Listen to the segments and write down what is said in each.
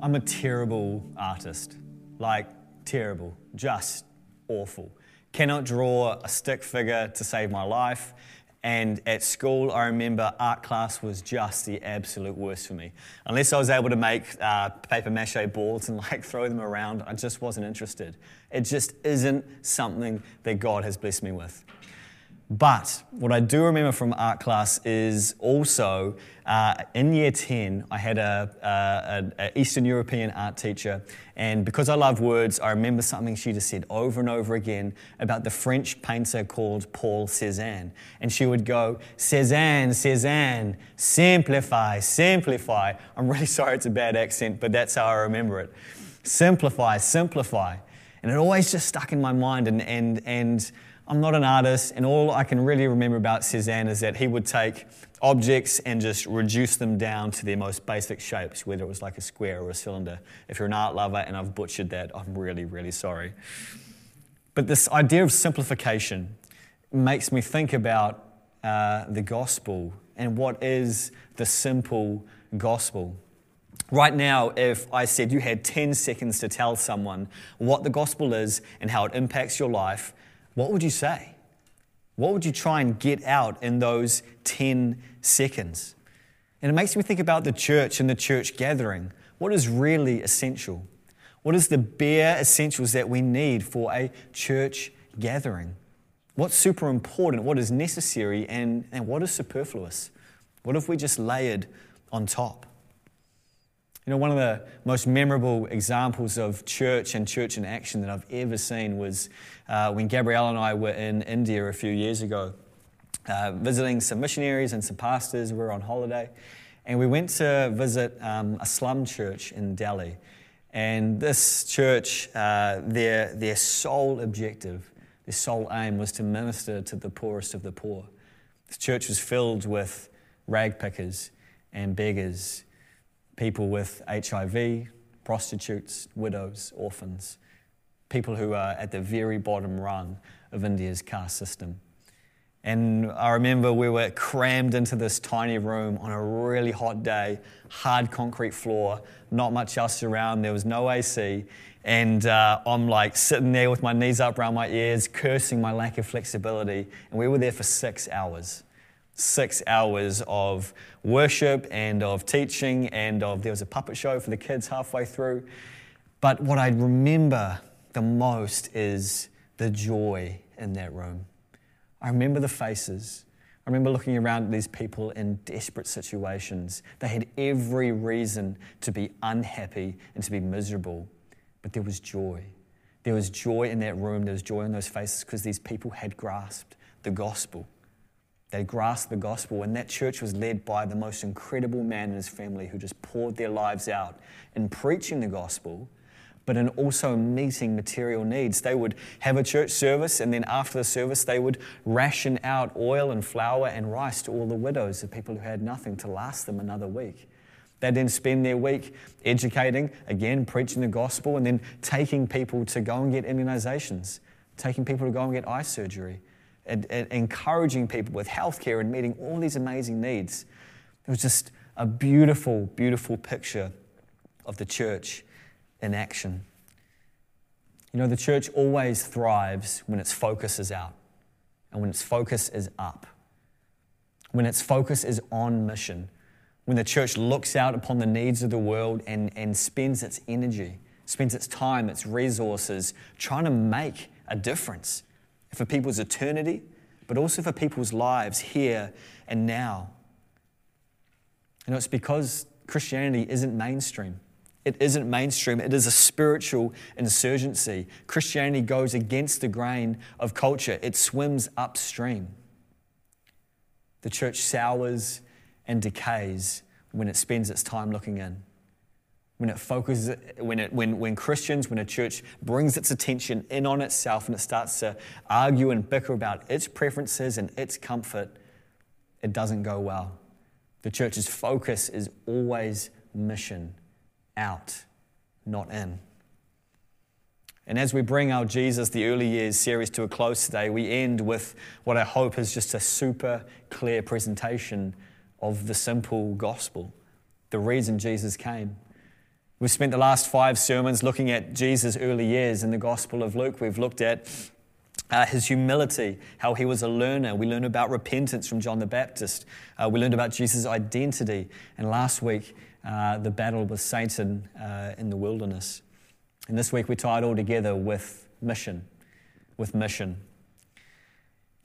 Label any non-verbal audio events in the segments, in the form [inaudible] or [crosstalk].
I'm a terrible artist. Like, terrible. Just awful. Cannot draw a stick figure to save my life. And at school, I remember art class was just the absolute worst for me. Unless I was able to make uh, paper mache balls and like [laughs] throw them around, I just wasn't interested. It just isn't something that God has blessed me with. But what I do remember from art class is also uh, in year 10, I had a, a, a, Eastern European art teacher, and because I love words, I remember something she just said over and over again about the French painter called Paul Cézanne. And she would go, Cézanne, Cézanne, simplify, simplify. I'm really [laughs] sorry it's a bad accent, but that's how I remember it. Simplify, simplify. And it always just stuck in my mind, and, and, and I'm not an artist, and all I can really remember about Cézanne is that he would take objects and just reduce them down to their most basic shapes, whether it was like a square or a cylinder. If you're an art lover and I've butchered that, I'm really, really sorry. But this idea of simplification makes me think about uh, the gospel and what is the simple gospel. Right now, if I said you had 10 seconds to tell someone what the gospel is and how it impacts your life, what would you say? What would you try and get out in those 10 seconds? And it makes me think about the church and the church gathering. What is really essential? What is the bare essentials that we need for a church gathering? What's super important? What is necessary? And, and what is superfluous? What if we just layered on top? You know, one of the most memorable examples of church and church in action that I've ever seen was uh, when Gabrielle and I were in India a few years ago, uh, visiting some missionaries and some pastors. We were on holiday, and we went to visit um, a slum church in Delhi. And this church, uh, their, their sole objective, their sole aim was to minister to the poorest of the poor. This church was filled with rag pickers and beggars people with HIV, prostitutes, widows, orphans, people who are at the very bottom rung of India's caste system. And I remember we were crammed into this tiny room on a really hot day, hard concrete floor, not much else around, there was no AC. And uh, I'm like sitting there with my knees up around my ears, cursing my lack of flexibility. And we were there for six hours six hours of worship and of teaching and of there was a puppet show for the kids halfway through. But what I remember the most is the joy in that room. I remember the faces. I remember looking around at these people in desperate situations. They had every reason to be unhappy and to be miserable, but there was joy. There was joy in that room, there was joy in those faces because these people had grasped the gospel. They grasped the gospel, and that church was led by the most incredible man and his family who just poured their lives out in preaching the gospel, but in also meeting material needs. They would have a church service, and then after the service, they would ration out oil and flour and rice to all the widows, the people who had nothing to last them another week. They'd then spend their week educating, again, preaching the gospel, and then taking people to go and get immunizations, taking people to go and get eye surgery and, and encouraging people with healthcare and meeting all these amazing needs. It was just a beautiful, beautiful picture of the church in action. You know, the church always thrives when its focus is out and when its focus is up, when its focus is on mission, when the church looks out upon the needs of the world and, and spends its energy, spends its time, its resources trying to make a difference for people's eternity, but also for people's lives here and now. You know, it's because Christianity isn't mainstream. It isn't mainstream. It is a spiritual insurgency. Christianity goes against the grain of culture, it swims upstream. The church sours and decays when it spends its time looking in when it focuses, when, it, when, when Christians, when a church brings its attention in on itself and it starts to argue and bicker about its preferences and its comfort, it doesn't go well. The church's focus is always mission out, not in. And as we bring our Jesus, the early years series to a close today, we end with what I hope is just a super clear presentation of the simple gospel, the reason Jesus came. We've spent the last five sermons looking at Jesus' early years in the Gospel of Luke. We've looked at uh, his humility, how he was a learner. We learned about repentance from John the Baptist. Uh, we learned about Jesus' identity. And last week, uh, the battle with Satan uh, in the wilderness. And this week, we tie it all together with mission. With mission.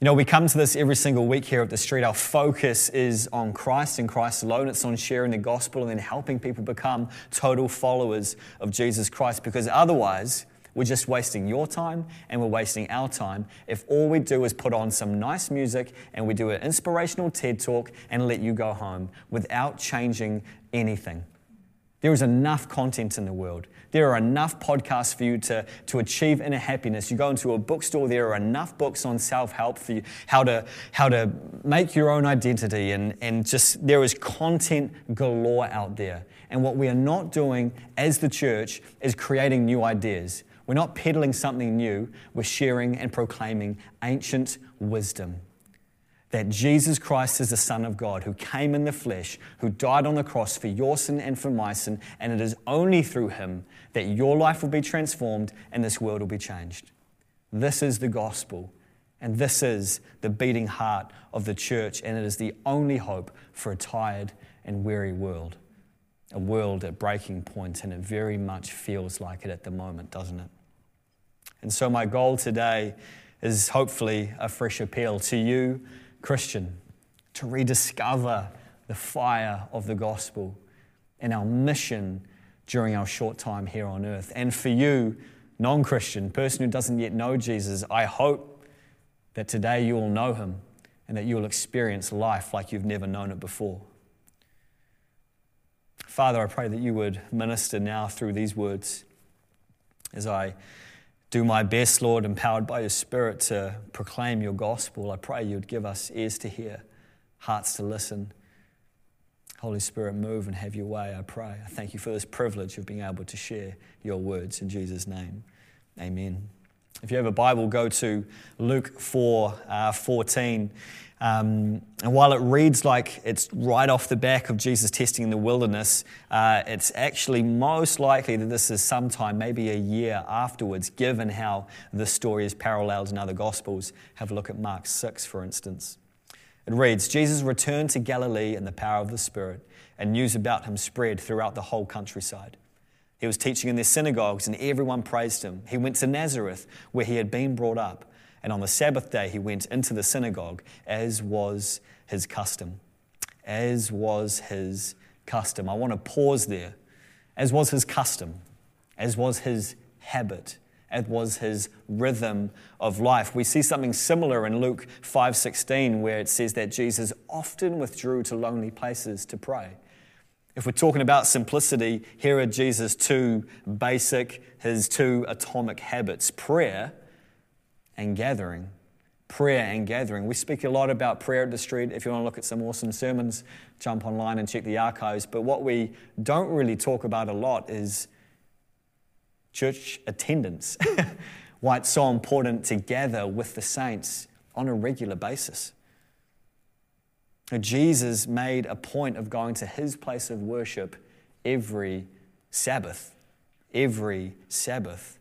You know, we come to this every single week here at the street. Our focus is on Christ and Christ alone. It's on sharing the gospel and then helping people become total followers of Jesus Christ because otherwise, we're just wasting your time and we're wasting our time if all we do is put on some nice music and we do an inspirational TED talk and let you go home without changing anything. There is enough content in the world. There are enough podcasts for you to, to achieve inner happiness. You go into a bookstore, there are enough books on self help for you, how to, how to make your own identity, and, and just there is content galore out there. And what we are not doing as the church is creating new ideas. We're not peddling something new, we're sharing and proclaiming ancient wisdom that Jesus Christ is the Son of God who came in the flesh, who died on the cross for your sin and for my sin, and it is only through him that your life will be transformed and this world will be changed. This is the gospel, and this is the beating heart of the church, and it is the only hope for a tired and weary world. A world at breaking point, and it very much feels like it at the moment, doesn't it? And so, my goal today is hopefully a fresh appeal to you Christian, to rediscover the fire of the gospel and our mission during our short time here on earth. And for you, non Christian, person who doesn't yet know Jesus, I hope that today you will know him and that you will experience life like you've never known it before. Father, I pray that you would minister now through these words as I do my best, Lord, empowered by your Spirit to proclaim your gospel. I pray you'd give us ears to hear, hearts to listen. Holy Spirit, move and have your way, I pray. I thank you for this privilege of being able to share your words in Jesus' name. Amen. If you have a Bible, go to Luke 4 uh, 14. Um, and while it reads like it's right off the back of Jesus testing in the wilderness, uh, it's actually most likely that this is sometime, maybe a year afterwards, given how this story is paralleled in other Gospels. Have a look at Mark 6, for instance. It reads Jesus returned to Galilee in the power of the Spirit, and news about him spread throughout the whole countryside. He was teaching in their synagogues, and everyone praised him. He went to Nazareth, where he had been brought up and on the Sabbath day, he went into the synagogue, as was his custom. As was his custom. I want to pause there. As was his custom, as was his habit, as was his rhythm of life. We see something similar in Luke 5:16 where it says that Jesus often withdrew to lonely places to pray. If we're talking about simplicity, here are Jesus' two basic, his two atomic habits prayer and gathering. Prayer and gathering. We speak a lot about prayer at the street. If you want to look at some awesome sermons, jump online and check the archives. But what we don't really talk about a lot is church attendance. [laughs] Why it's so important to gather with the saints on a regular basis. Jesus made a point of going to his place of worship every Sabbath. Every Sabbath.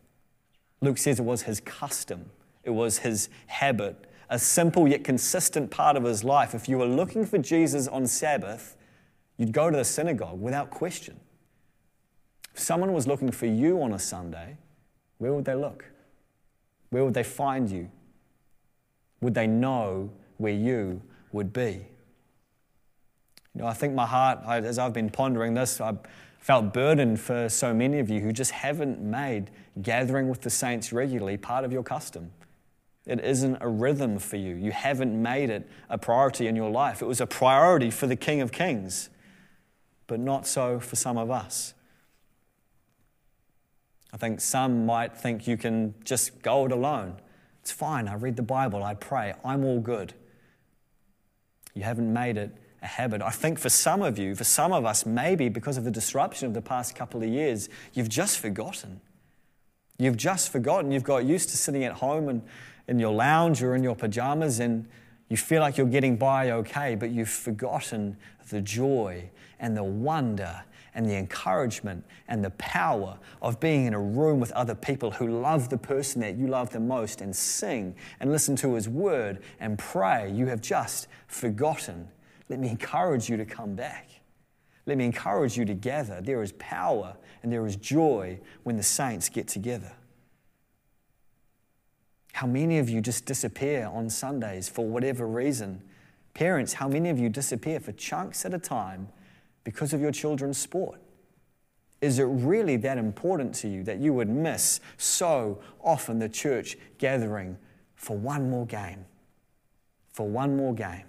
Luke says it was his custom. It was his habit, a simple yet consistent part of his life. If you were looking for Jesus on Sabbath, you'd go to the synagogue without question. If someone was looking for you on a Sunday, where would they look? Where would they find you? Would they know where you would be? You know, I think my heart, as I've been pondering this, I've felt burdened for so many of you who just haven't made gathering with the saints regularly part of your custom. It isn't a rhythm for you. You haven't made it a priority in your life. It was a priority for the King of Kings, but not so for some of us. I think some might think you can just go it alone. It's fine. I read the Bible, I pray, I'm all good. You haven't made it a habit. I think for some of you, for some of us, maybe because of the disruption of the past couple of years, you've just forgotten. You've just forgotten. You've got used to sitting at home and in your lounge or in your pajamas and you feel like you're getting by okay, but you've forgotten the joy and the wonder and the encouragement and the power of being in a room with other people who love the person that you love the most and sing and listen to his word and pray, you have just forgotten. Let me encourage you to come back. Let me encourage you to gather. There is power and there is joy when the saints get together. How many of you just disappear on Sundays for whatever reason? Parents, how many of you disappear for chunks at a time because of your children's sport? Is it really that important to you that you would miss so often the church gathering for one more game? For one more game.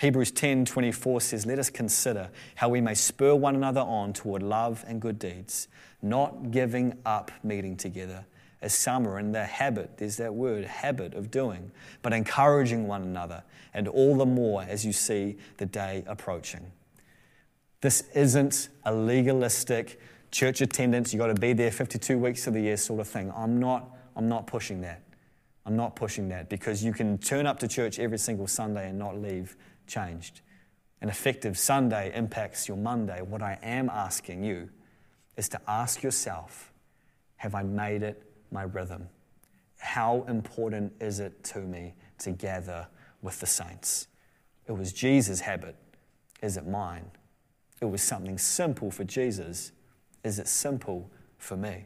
Hebrews 10 24 says, Let us consider how we may spur one another on toward love and good deeds, not giving up meeting together as are in the habit, there's that word, habit of doing, but encouraging one another, and all the more as you see the day approaching. This isn't a legalistic church attendance, you've got to be there 52 weeks of the year sort of thing. I'm not, I'm not pushing that. I'm not pushing that because you can turn up to church every single Sunday and not leave changed. An effective Sunday impacts your Monday. What I am asking you is to ask yourself have I made it my rhythm? How important is it to me to gather with the saints? It was Jesus' habit. Is it mine? It was something simple for Jesus. Is it simple for me?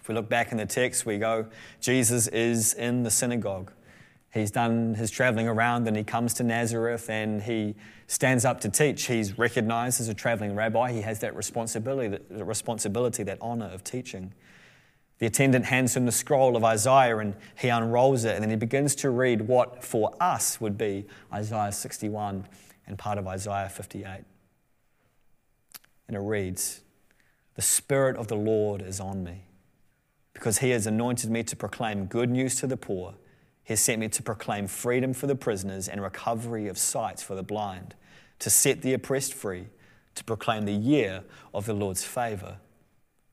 If we look back in the text, we go, Jesus is in the synagogue. He's done his traveling around and he comes to Nazareth and he stands up to teach. He's recognized as a traveling rabbi. He has that responsibility, that responsibility, that honor of teaching. The attendant hands him the scroll of Isaiah and he unrolls it and then he begins to read what for us would be Isaiah 61 and part of Isaiah 58. And it reads, The Spirit of the Lord is on me because he has anointed me to proclaim good news to the poor. He has sent me to proclaim freedom for the prisoners and recovery of sight for the blind, to set the oppressed free, to proclaim the year of the Lord's favor.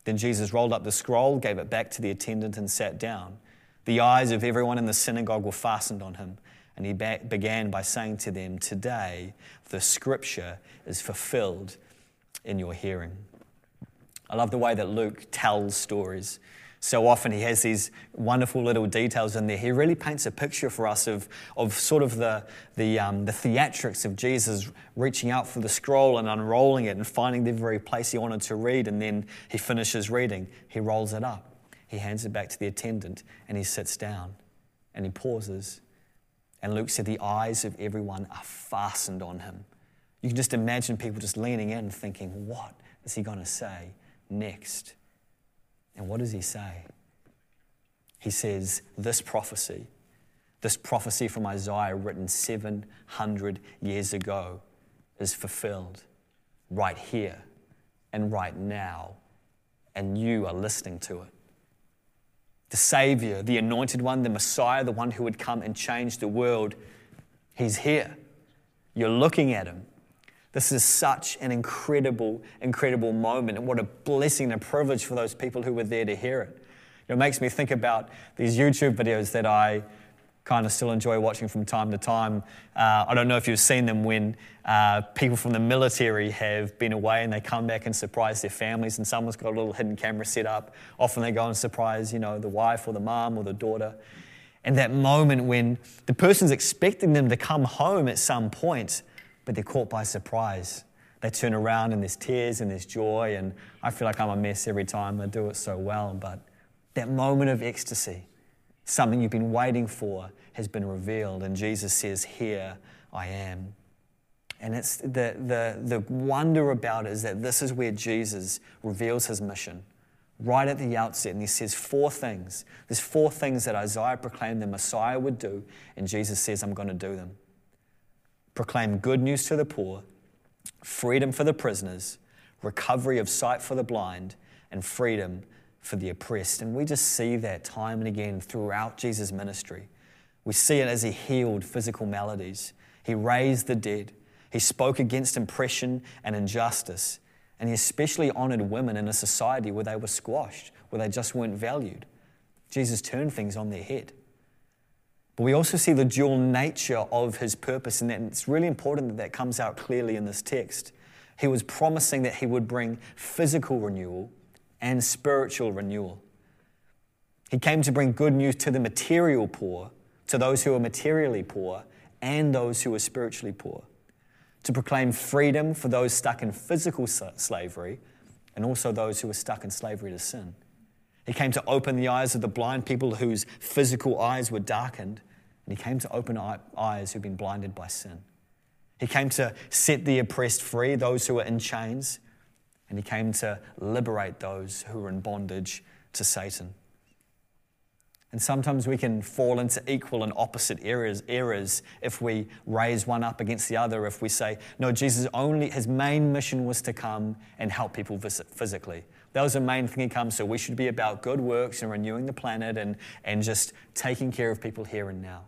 Then Jesus rolled up the scroll, gave it back to the attendant, and sat down. The eyes of everyone in the synagogue were fastened on him, and he began by saying to them, Today the scripture is fulfilled in your hearing. I love the way that Luke tells stories so often he has these wonderful little details in there. He really paints a picture for us of, of sort of the, the, um, the theatrics of Jesus reaching out for the scroll and unrolling it and finding the very place he wanted to read. And then he finishes reading. He rolls it up. He hands it back to the attendant and he sits down and he pauses. And Luke said, The eyes of everyone are fastened on him. You can just imagine people just leaning in thinking, What is he going to say next? And what does he say? He says, This prophecy, this prophecy from Isaiah written 700 years ago, is fulfilled right here and right now, and you are listening to it. The Savior, the anointed one, the Messiah, the one who would come and change the world, he's here. You're looking at him. This is such an incredible, incredible moment, and what a blessing and a privilege for those people who were there to hear it. It makes me think about these YouTube videos that I kind of still enjoy watching from time to time. Uh, I don't know if you've seen them when uh, people from the military have been away and they come back and surprise their families, and someone's got a little hidden camera set up. Often they go and surprise, you know, the wife or the mom or the daughter. And that moment when the person's expecting them to come home at some point, but they're caught by surprise. They turn around and there's tears and there's joy, and I feel like I'm a mess every time. They do it so well, but that moment of ecstasy, something you've been waiting for, has been revealed, and Jesus says, Here I am. And it's the, the, the wonder about it is that this is where Jesus reveals his mission right at the outset. And he says four things. There's four things that Isaiah proclaimed the Messiah would do, and Jesus says, I'm going to do them proclaim good news to the poor, freedom for the prisoners, recovery of sight for the blind, and freedom for the oppressed. And we just see that time and again throughout Jesus' ministry. We see it as he healed physical maladies, he raised the dead, he spoke against oppression and injustice, and he especially honored women in a society where they were squashed, where they just weren't valued. Jesus turned things on their head. But we also see the dual nature of his purpose, and it's really important that that comes out clearly in this text. He was promising that he would bring physical renewal and spiritual renewal. He came to bring good news to the material poor, to those who are materially poor, and those who are spiritually poor. To proclaim freedom for those stuck in physical slavery, and also those who are stuck in slavery to sin. He came to open the eyes of the blind people whose physical eyes were darkened, and he came to open eyes who've been blinded by sin. He came to set the oppressed free, those who are in chains, and he came to liberate those who are in bondage to Satan. And sometimes we can fall into equal and opposite errors, errors if we raise one up against the other. If we say, no, Jesus only, his main mission was to come and help people physically. That was the main thing he comes. So we should be about good works and renewing the planet and, and just taking care of people here and now.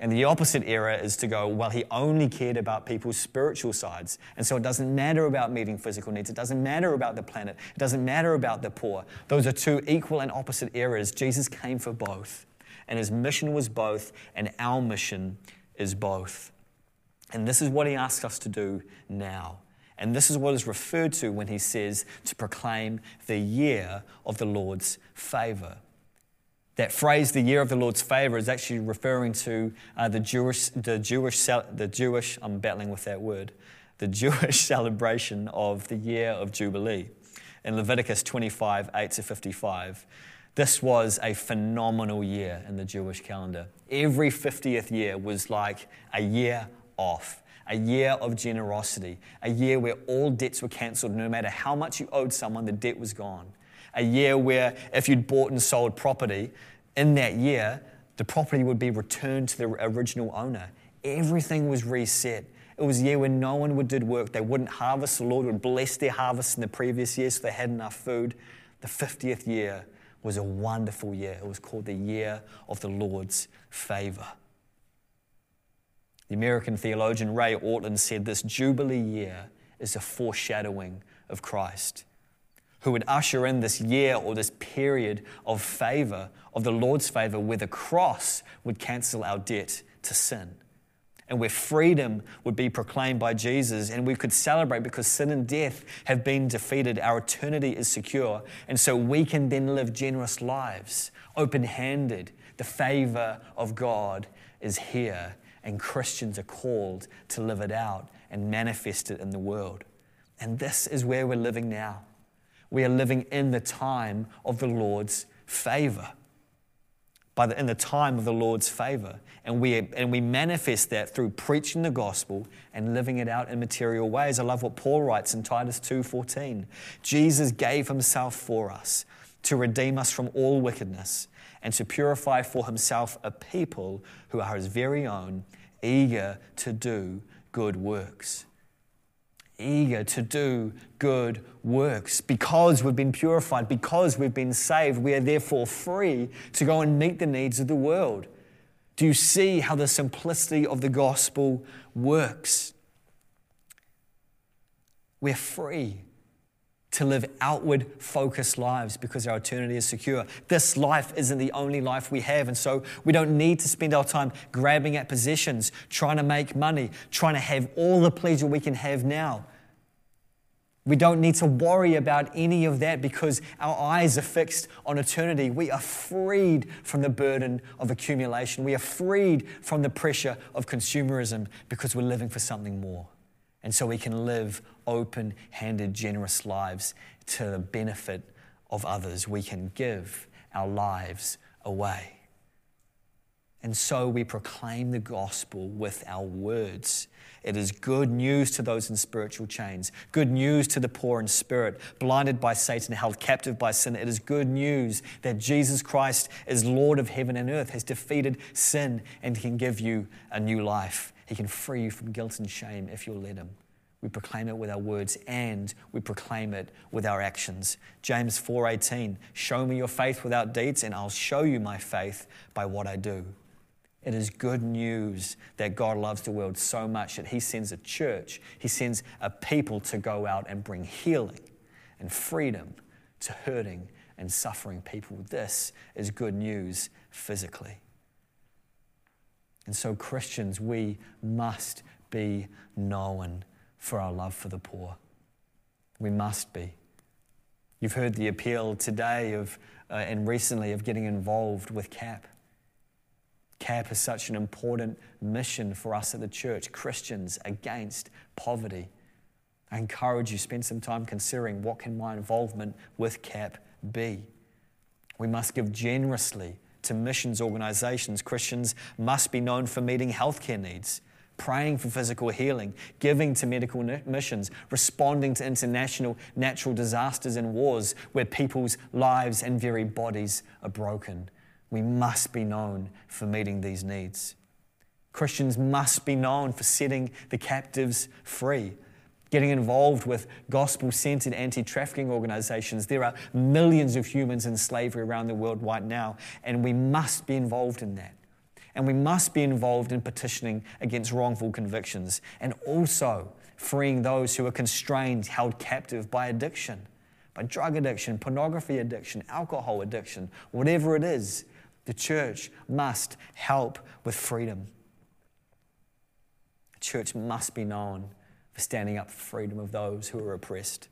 And the opposite error is to go, well, he only cared about people's spiritual sides. And so it doesn't matter about meeting physical needs. It doesn't matter about the planet. It doesn't matter about the poor. Those are two equal and opposite errors. Jesus came for both. And his mission was both, and our mission is both. And this is what he asks us to do now. And this is what is referred to when he says to proclaim the year of the Lord's favor. That phrase, the year of the Lord's favor, is actually referring to uh, the Jewish, the Jewish, the Jewish, I'm battling with that word, the [laughs] Jewish celebration of the year of Jubilee. In Leviticus 25, 8 to 55, this was a phenomenal year in the Jewish calendar. Every 50th year was like a year off, a year of generosity, a year where all debts were cancelled. No matter how much you owed someone, the debt was gone. A year where if you'd bought and sold property, in that year, the property would be returned to the original owner. Everything was reset. It was a year when no one would do work. They wouldn't harvest. The Lord would bless their harvest in the previous year so they had enough food. The 50th year was a wonderful year. It was called the year of the Lord's favor. The American theologian Ray Ortlund said this Jubilee year is a foreshadowing of Christ who would usher in this year or this period of favor, of the Lord's favor, where the cross would cancel our debt to sin. And where freedom would be proclaimed by Jesus, and we could celebrate because sin and death have been defeated. Our eternity is secure. And so we can then live generous lives, open handed. The favor of God is here, and Christians are called to live it out and manifest it in the world. And this is where we're living now we are living in the time of the Lord's favor. By the, in the time of the Lord's favor. And we, and we manifest that through preaching the gospel and living it out in material ways. I love what Paul writes in Titus 2:14. Jesus gave himself for us to redeem us from all wickedness and to purify for himself a people who are his very own, eager to do good works eager to do good works. Because we've been purified, because we've been saved, we are therefore free to go and meet the needs of the world. Do you see how the simplicity of the gospel works? We're free to live outward focused lives because our eternity is secure. This life isn't the only life we have, and so we don't need to spend our time grabbing at possessions, trying to make money, trying to have all the pleasure we can have now. We don't need to worry about any of that because our eyes are fixed on eternity. We are freed from the burden of accumulation. We are freed from the pressure of consumerism because we're living for something more. And so we can live open handed, generous lives to the benefit of others. We can give our lives away. And so we proclaim the gospel with our words. It is good news to those in spiritual chains, good news to the poor in spirit, blinded by Satan, held captive by sin. It is good news that Jesus Christ is Lord of heaven and earth, has defeated sin, and can give you a new life. He can free you from guilt and shame if you'll let Him. We proclaim it with our words and we proclaim it with our actions. James 4:18, "Show me your faith without deeds and I'll show you my faith by what I do." It is good news that God loves the world so much that He sends a church, He sends a people to go out and bring healing and freedom to hurting and suffering people. This is good news physically. And so, Christians, we must be known for our love for the poor. We must be. You've heard the appeal today of, uh, and recently of getting involved with CAP. CAP is such an important mission for us at the church, Christians against poverty. I encourage you spend some time considering what can my involvement with CAP be. We must give generously to missions organizations. Christians must be known for meeting healthcare needs, praying for physical healing, giving to medical missions, responding to international natural disasters and wars where people's lives and very bodies are broken. We must be known for meeting these needs. Christians must be known for setting the captives free getting involved with gospel centered anti trafficking organizations. There are millions of humans in slavery around the world right now, and we must be involved in that. And we must be involved in petitioning against wrongful convictions and also freeing those who are constrained, held captive by addiction, by drug addiction, pornography addiction, alcohol addiction, whatever it is. The church must help with freedom. The church must be known standing up for freedom of those who are oppressed.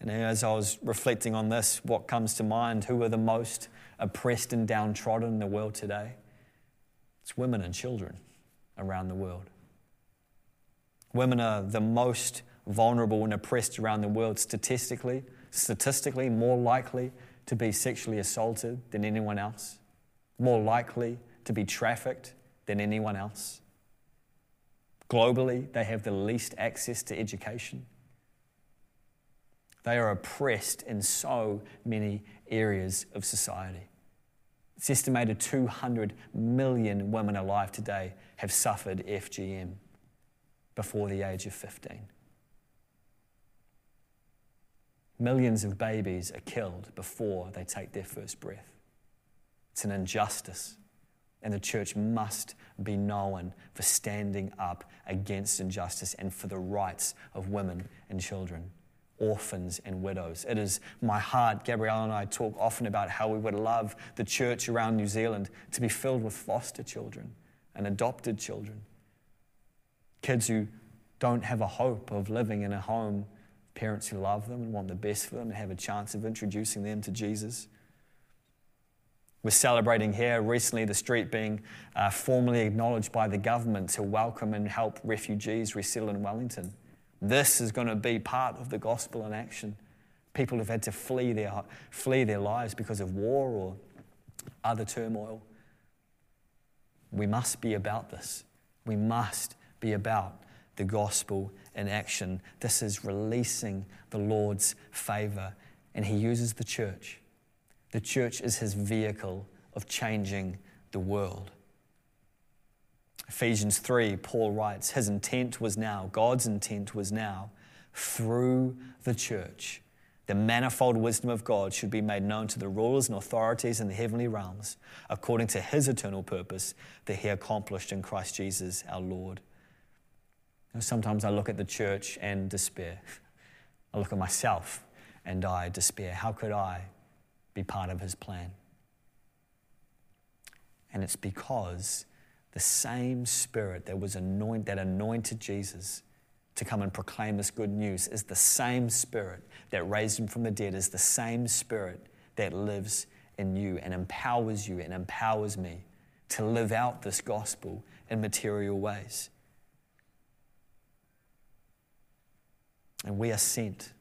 And as I was reflecting on this, what comes to mind? Who are the most oppressed and downtrodden in the world today? It's women and children around the world. Women are the most vulnerable and oppressed around the world statistically, statistically more likely to be sexually assaulted than anyone else, more likely to be trafficked than anyone else. Globally, they have the least access to education. They are oppressed in so many areas of society. It's estimated 200 million women alive today have suffered FGM before the age of 15. Millions of babies are killed before they take their first breath. It's an injustice and the church must be known for standing up against injustice and for the rights of women and children, orphans and widows. It is my heart, Gabrielle and I talk often about how we would love the church around New Zealand to be filled with foster children and adopted children. Kids who don't have a hope of living in a home, parents who love them and want the best for them and have a chance of introducing them to Jesus. We're celebrating here recently the street being uh, formally acknowledged by the government to welcome and help refugees resettle in Wellington. This is going to be part of the gospel in action. People have had to flee their, flee their lives because of war or other turmoil. We must be about this. We must be about the gospel in action. This is releasing the Lord's favor, and He uses the church the church is his vehicle of changing the world. Ephesians 3, Paul writes, His intent was now, God's intent was now, through the church, the manifold wisdom of God should be made known to the rulers and authorities in the heavenly realms, according to his eternal purpose that he accomplished in Christ Jesus our Lord. sometimes I look at the church and despair. [laughs] I look at myself and I despair. How could I be part of his plan. And it's because the same spirit that was anoint, that anointed Jesus to come and proclaim this good news is the same spirit that raised him from the dead, is the same spirit that lives in you and empowers you and empowers me to live out this gospel in material ways. And we are sent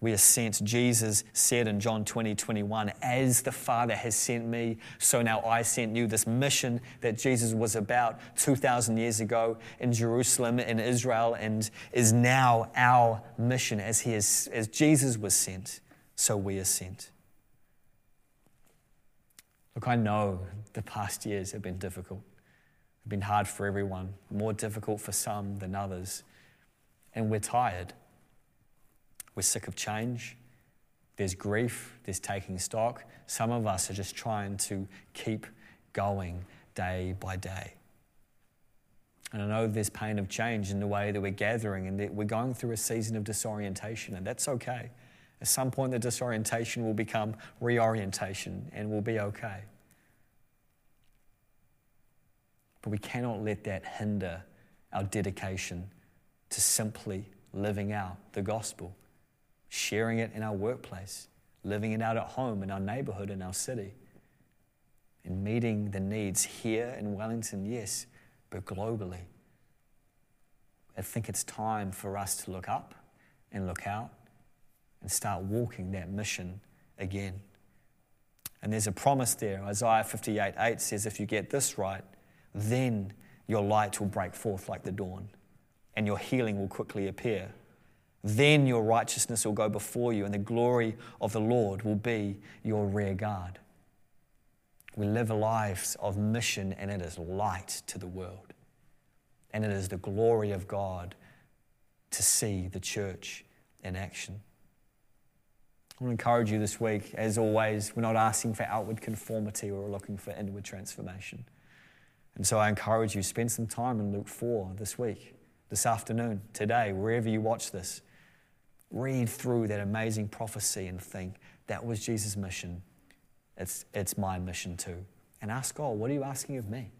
we are sent. Jesus said in John 20, 21, As the Father has sent me, so now I sent you. This mission that Jesus was about 2,000 years ago in Jerusalem, in Israel, and is now our mission. As, he is, as Jesus was sent, so we are sent. Look, I know the past years have been difficult. They've been hard for everyone, more difficult for some than others. And we're tired. We're sick of change. There's grief, there's taking stock. Some of us are just trying to keep going day by day. And I know there's pain of change in the way that we're gathering and that we're going through a season of disorientation, and that's okay. At some point, the disorientation will become reorientation and we'll be okay. But we cannot let that hinder our dedication to simply living out the gospel, sharing it in our workplace, living it out at home, in our neighborhood, in our city, and meeting the needs here in Wellington, yes, but globally. I think it's time for us to look up and look out and start walking that mission again. And there's a promise there. Isaiah 58 8 says, If you get this right, then your light will break forth like the dawn, and your healing will quickly appear. Then your righteousness will go before you, and the glory of the Lord will be your rear guard. We live lives of mission, and it is light to the world. And it is the glory of God to see the church in action. I want to encourage you this week, as always, we're not asking for outward conformity, we're looking for inward transformation. And so I encourage you, spend some time in Luke 4 this week, this afternoon, today, wherever you watch this. Read through that amazing prophecy and think, that was Jesus' mission. It's, it's my mission too. And ask God, what are you asking of me?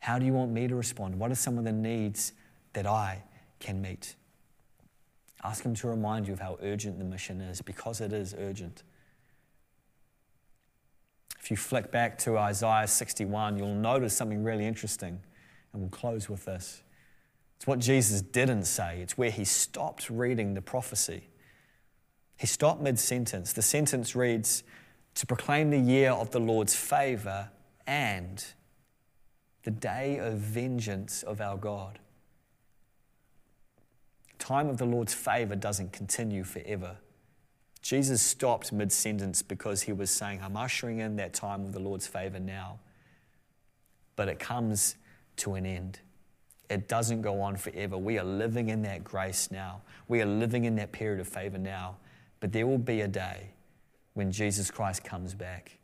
How do you want me to respond? What are some of the needs that I can meet? Ask Him to remind you of how urgent the mission is because it is urgent. If you flick back to Isaiah 61, you'll notice something really interesting. And we'll close with this. It's what Jesus didn't say, it's where he stopped reading the prophecy. He stopped mid sentence. The sentence reads, To proclaim the year of the Lord's favor and the day of vengeance of our God time of the Lord's favor doesn't continue forever. Jesus stopped mid sentence because he was saying, I'm ushering in that time of the Lord's favor now. But it comes to an end. It doesn't go on forever. We are living in that grace now. We are living in that period of favor now. But there will be a day when Jesus Christ comes back,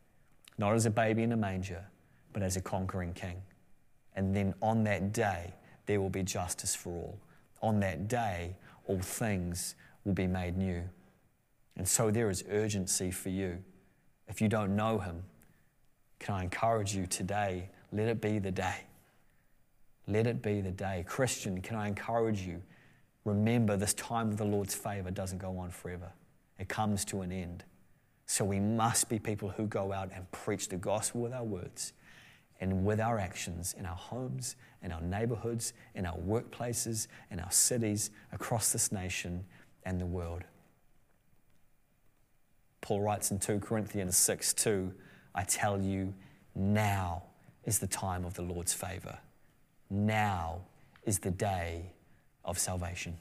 not as a baby in a manger, but as a conquering king. And then on that day, there will be justice for all on that day, all things will be made new. And so there is urgency for you. If you don't know Him, can I encourage you today? Let it be the day. Let it be the day. Christian, can I encourage you? Remember, this time of the Lord's favor doesn't go on forever, it comes to an end. So we must be people who go out and preach the gospel with our words and with our actions in our homes, in our neighborhoods, in our workplaces, in our cities, across this nation and the world. Paul writes in 2 Corinthians 6 2, I tell you, now is the time of the Lord's favor. Now is the day of salvation.